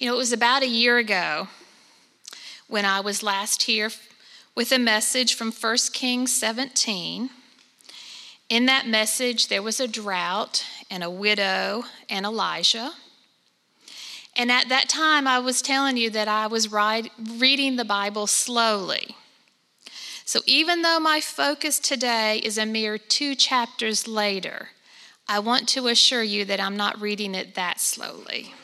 You know, it was about a year ago when I was last here with a message from 1 Kings 17. In that message, there was a drought and a widow and Elijah. And at that time, I was telling you that I was reading the Bible slowly. So even though my focus today is a mere two chapters later, I want to assure you that I'm not reading it that slowly.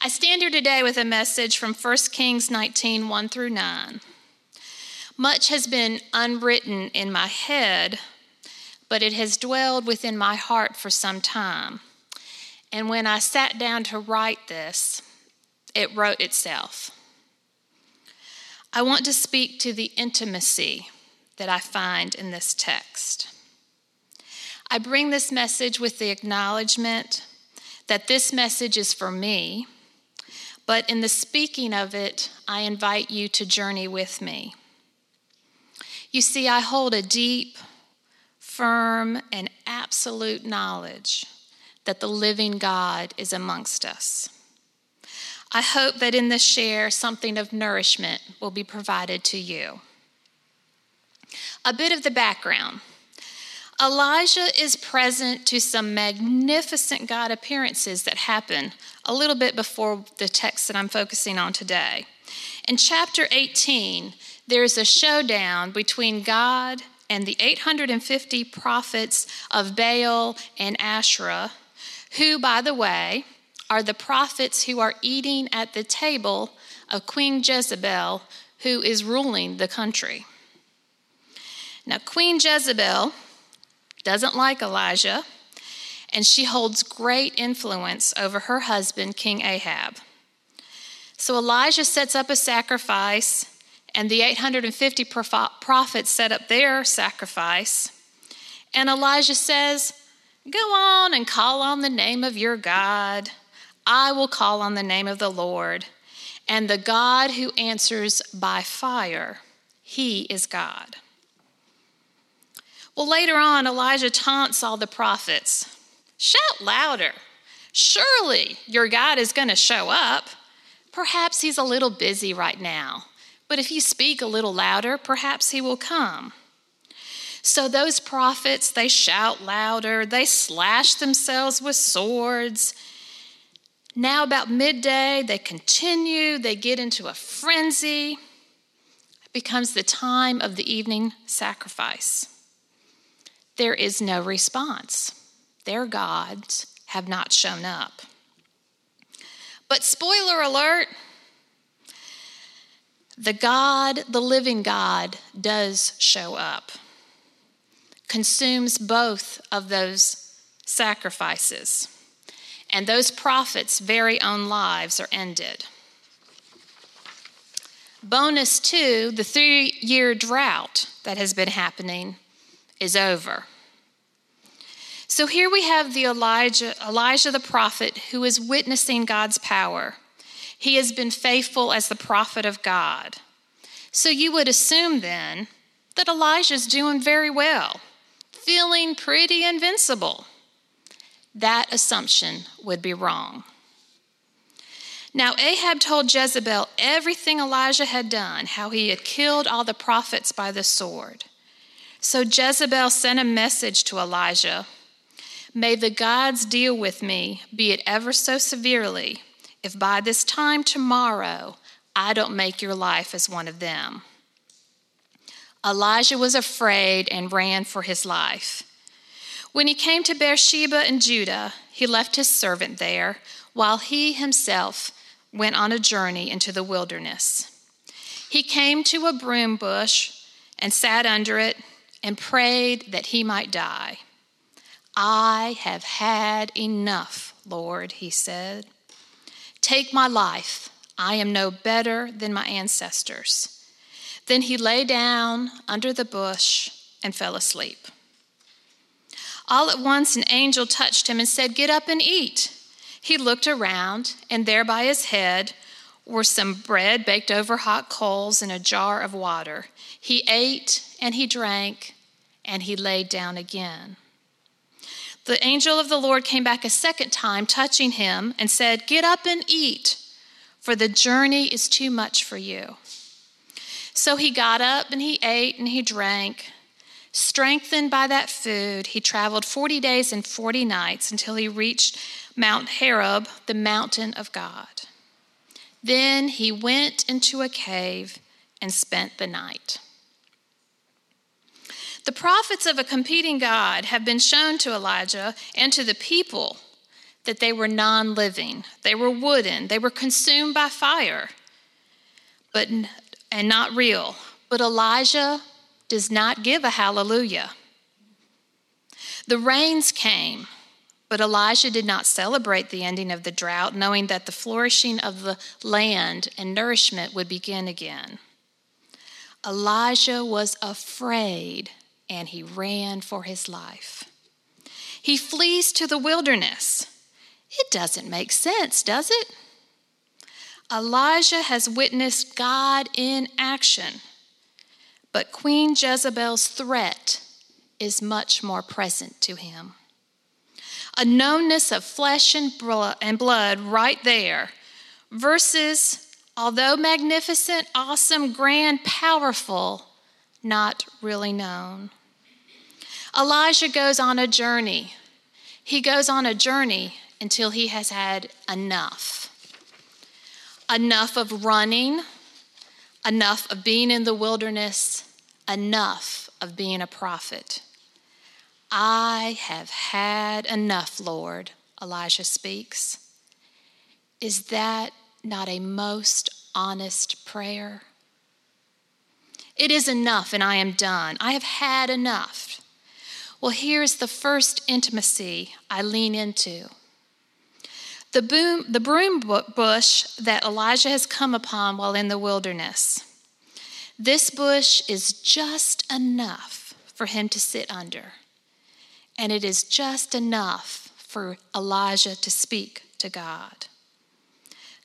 I stand here today with a message from 1 Kings 19 1 through 9. Much has been unwritten in my head, but it has dwelled within my heart for some time. And when I sat down to write this, it wrote itself. I want to speak to the intimacy that I find in this text. I bring this message with the acknowledgement that this message is for me, but in the speaking of it, I invite you to journey with me. You see, I hold a deep, firm, and absolute knowledge that the living God is amongst us. I hope that in this share, something of nourishment will be provided to you. A bit of the background Elijah is present to some magnificent God appearances that happen a little bit before the text that I'm focusing on today. In chapter 18, there's a showdown between God and the 850 prophets of Baal and Asherah, who, by the way, are the prophets who are eating at the table of Queen Jezebel, who is ruling the country. Now, Queen Jezebel doesn't like Elijah, and she holds great influence over her husband, King Ahab. So Elijah sets up a sacrifice, and the 850 prophets set up their sacrifice. And Elijah says, Go on and call on the name of your God. I will call on the name of the Lord. And the God who answers by fire, he is God. Well, later on, Elijah taunts all the prophets shout louder. Surely your God is going to show up. Perhaps he's a little busy right now, but if you speak a little louder, perhaps he will come. So those prophets, they shout louder, they slash themselves with swords, now, about midday, they continue, they get into a frenzy. It becomes the time of the evening sacrifice. There is no response. Their gods have not shown up. But, spoiler alert, the God, the living God, does show up, consumes both of those sacrifices and those prophets' very own lives are ended. Bonus two, the three year drought that has been happening is over. So here we have the Elijah, Elijah the prophet who is witnessing God's power. He has been faithful as the prophet of God. So you would assume then that Elijah's doing very well, feeling pretty invincible that assumption would be wrong. Now, Ahab told Jezebel everything Elijah had done, how he had killed all the prophets by the sword. So Jezebel sent a message to Elijah May the gods deal with me, be it ever so severely, if by this time tomorrow I don't make your life as one of them. Elijah was afraid and ran for his life. When he came to Beersheba in Judah, he left his servant there, while he himself went on a journey into the wilderness. He came to a broom bush and sat under it and prayed that he might die. I have had enough, Lord, he said. Take my life. I am no better than my ancestors. Then he lay down under the bush and fell asleep. All at once, an angel touched him and said, Get up and eat. He looked around, and there by his head were some bread baked over hot coals and a jar of water. He ate and he drank, and he laid down again. the angel of the Lord came back a second time, touching him, and said, Get up and eat, for the journey is too much for you. So he got up and he ate and he drank. Strengthened by that food, he traveled 40 days and 40 nights until he reached Mount Horeb, the mountain of God. Then he went into a cave and spent the night. The prophets of a competing God have been shown to Elijah and to the people that they were non living, they were wooden, they were consumed by fire, but, and not real. But Elijah does not give a hallelujah. The rains came, but Elijah did not celebrate the ending of the drought, knowing that the flourishing of the land and nourishment would begin again. Elijah was afraid and he ran for his life. He flees to the wilderness. It doesn't make sense, does it? Elijah has witnessed God in action, but Queen Jezebel's threat is much more present to him. A knownness of flesh and blood right there versus, although magnificent, awesome, grand, powerful, not really known. Elijah goes on a journey. He goes on a journey until he has had enough enough of running, enough of being in the wilderness, enough of being a prophet. I have had enough, Lord, Elijah speaks. Is that not a most honest prayer? It is enough, and I am done. I have had enough. Well, here's the first intimacy I lean into. The, boom, the broom bush that Elijah has come upon while in the wilderness. This bush is just enough for him to sit under, and it is just enough for Elijah to speak to God.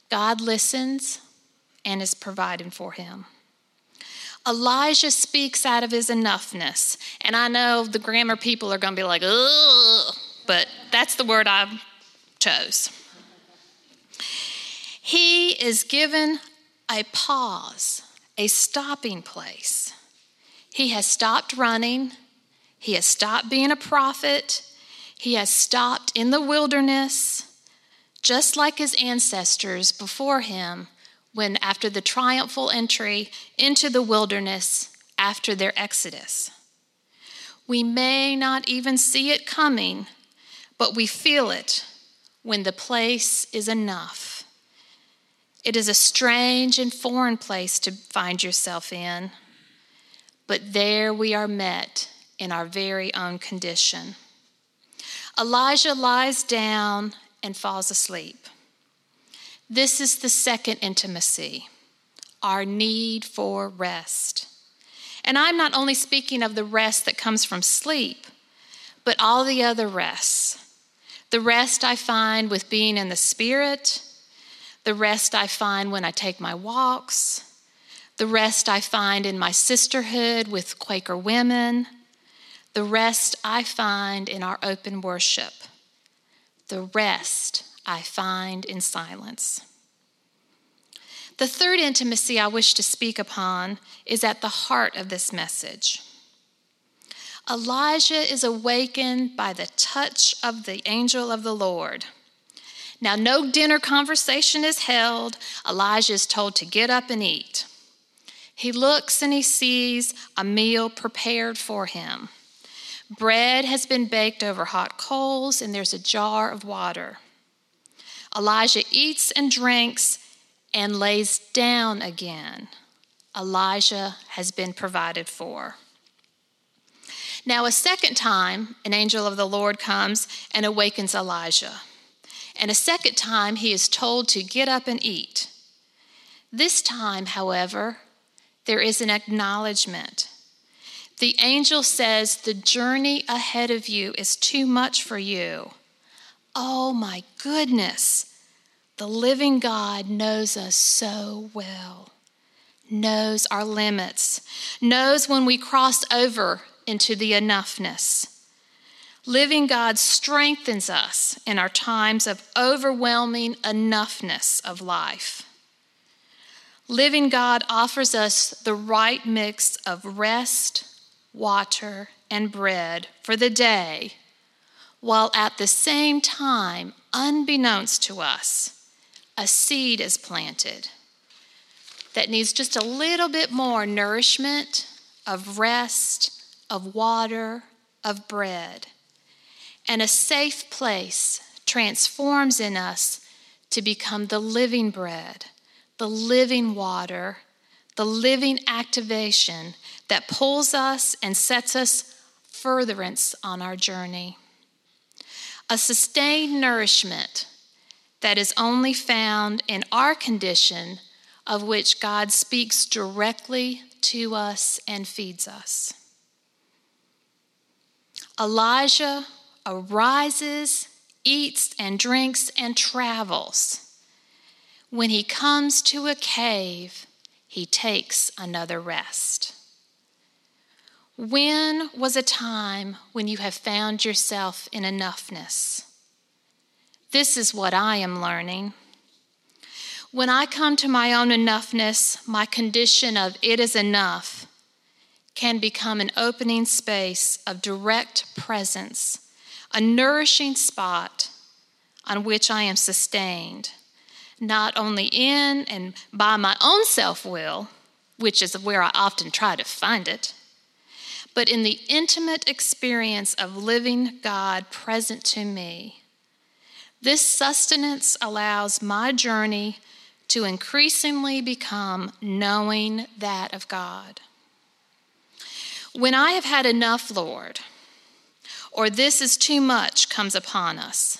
God listens and is providing for him. Elijah speaks out of his enoughness. And I know the grammar people are going to be like, ugh, but that's the word I chose. He is given a pause, a stopping place. He has stopped running. He has stopped being a prophet. He has stopped in the wilderness, just like his ancestors before him when, after the triumphal entry into the wilderness after their exodus. We may not even see it coming, but we feel it when the place is enough. It is a strange and foreign place to find yourself in, but there we are met in our very own condition. Elijah lies down and falls asleep. This is the second intimacy our need for rest. And I'm not only speaking of the rest that comes from sleep, but all the other rests. The rest I find with being in the Spirit, the rest I find when I take my walks, the rest I find in my sisterhood with Quaker women, the rest I find in our open worship, the rest I find in silence. The third intimacy I wish to speak upon is at the heart of this message. Elijah is awakened by the touch of the angel of the Lord. Now, no dinner conversation is held. Elijah is told to get up and eat. He looks and he sees a meal prepared for him. Bread has been baked over hot coals, and there's a jar of water. Elijah eats and drinks and lays down again. Elijah has been provided for. Now, a second time, an angel of the Lord comes and awakens Elijah. And a second time, he is told to get up and eat. This time, however, there is an acknowledgement. The angel says, The journey ahead of you is too much for you. Oh my goodness. The living God knows us so well, knows our limits, knows when we cross over into the enoughness. Living God strengthens us in our times of overwhelming enoughness of life. Living God offers us the right mix of rest, water, and bread for the day, while at the same time, unbeknownst to us, a seed is planted that needs just a little bit more nourishment of rest, of water, of bread. And a safe place transforms in us to become the living bread, the living water, the living activation that pulls us and sets us furtherance on our journey. A sustained nourishment that is only found in our condition, of which God speaks directly to us and feeds us. Elijah arises, eats, and drinks, and travels. When he comes to a cave, he takes another rest. When was a time when you have found yourself in enoughness? This is what I am learning. When I come to my own enoughness, my condition of it is enough can become an opening space of direct presence, a nourishing spot on which I am sustained, not only in and by my own self will, which is where I often try to find it, but in the intimate experience of living God present to me. This sustenance allows my journey to increasingly become knowing that of God. When I have had enough, Lord, or this is too much comes upon us,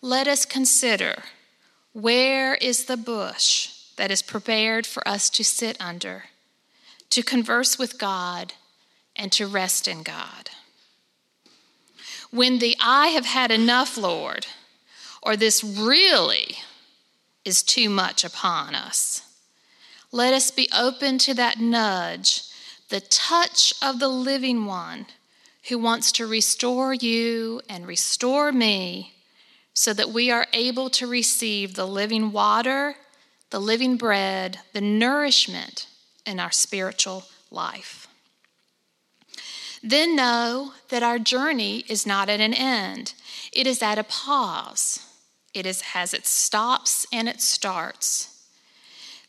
let us consider where is the bush that is prepared for us to sit under, to converse with God, and to rest in God. When the I have had enough, Lord, or this really is too much upon us, let us be open to that nudge the touch of the living one who wants to restore you and restore me so that we are able to receive the living water, the living bread, the nourishment in our spiritual life. Then know that our journey is not at an end, it is at a pause. It is, has its stops and its starts.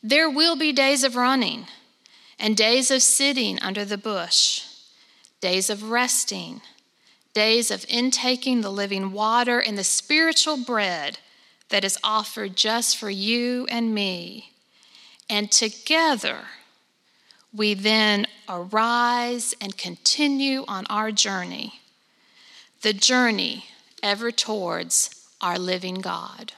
There will be days of running and days of sitting under the bush, days of resting, days of intaking the living water and the spiritual bread that is offered just for you and me. And together, we then arise and continue on our journey, the journey ever towards our living God.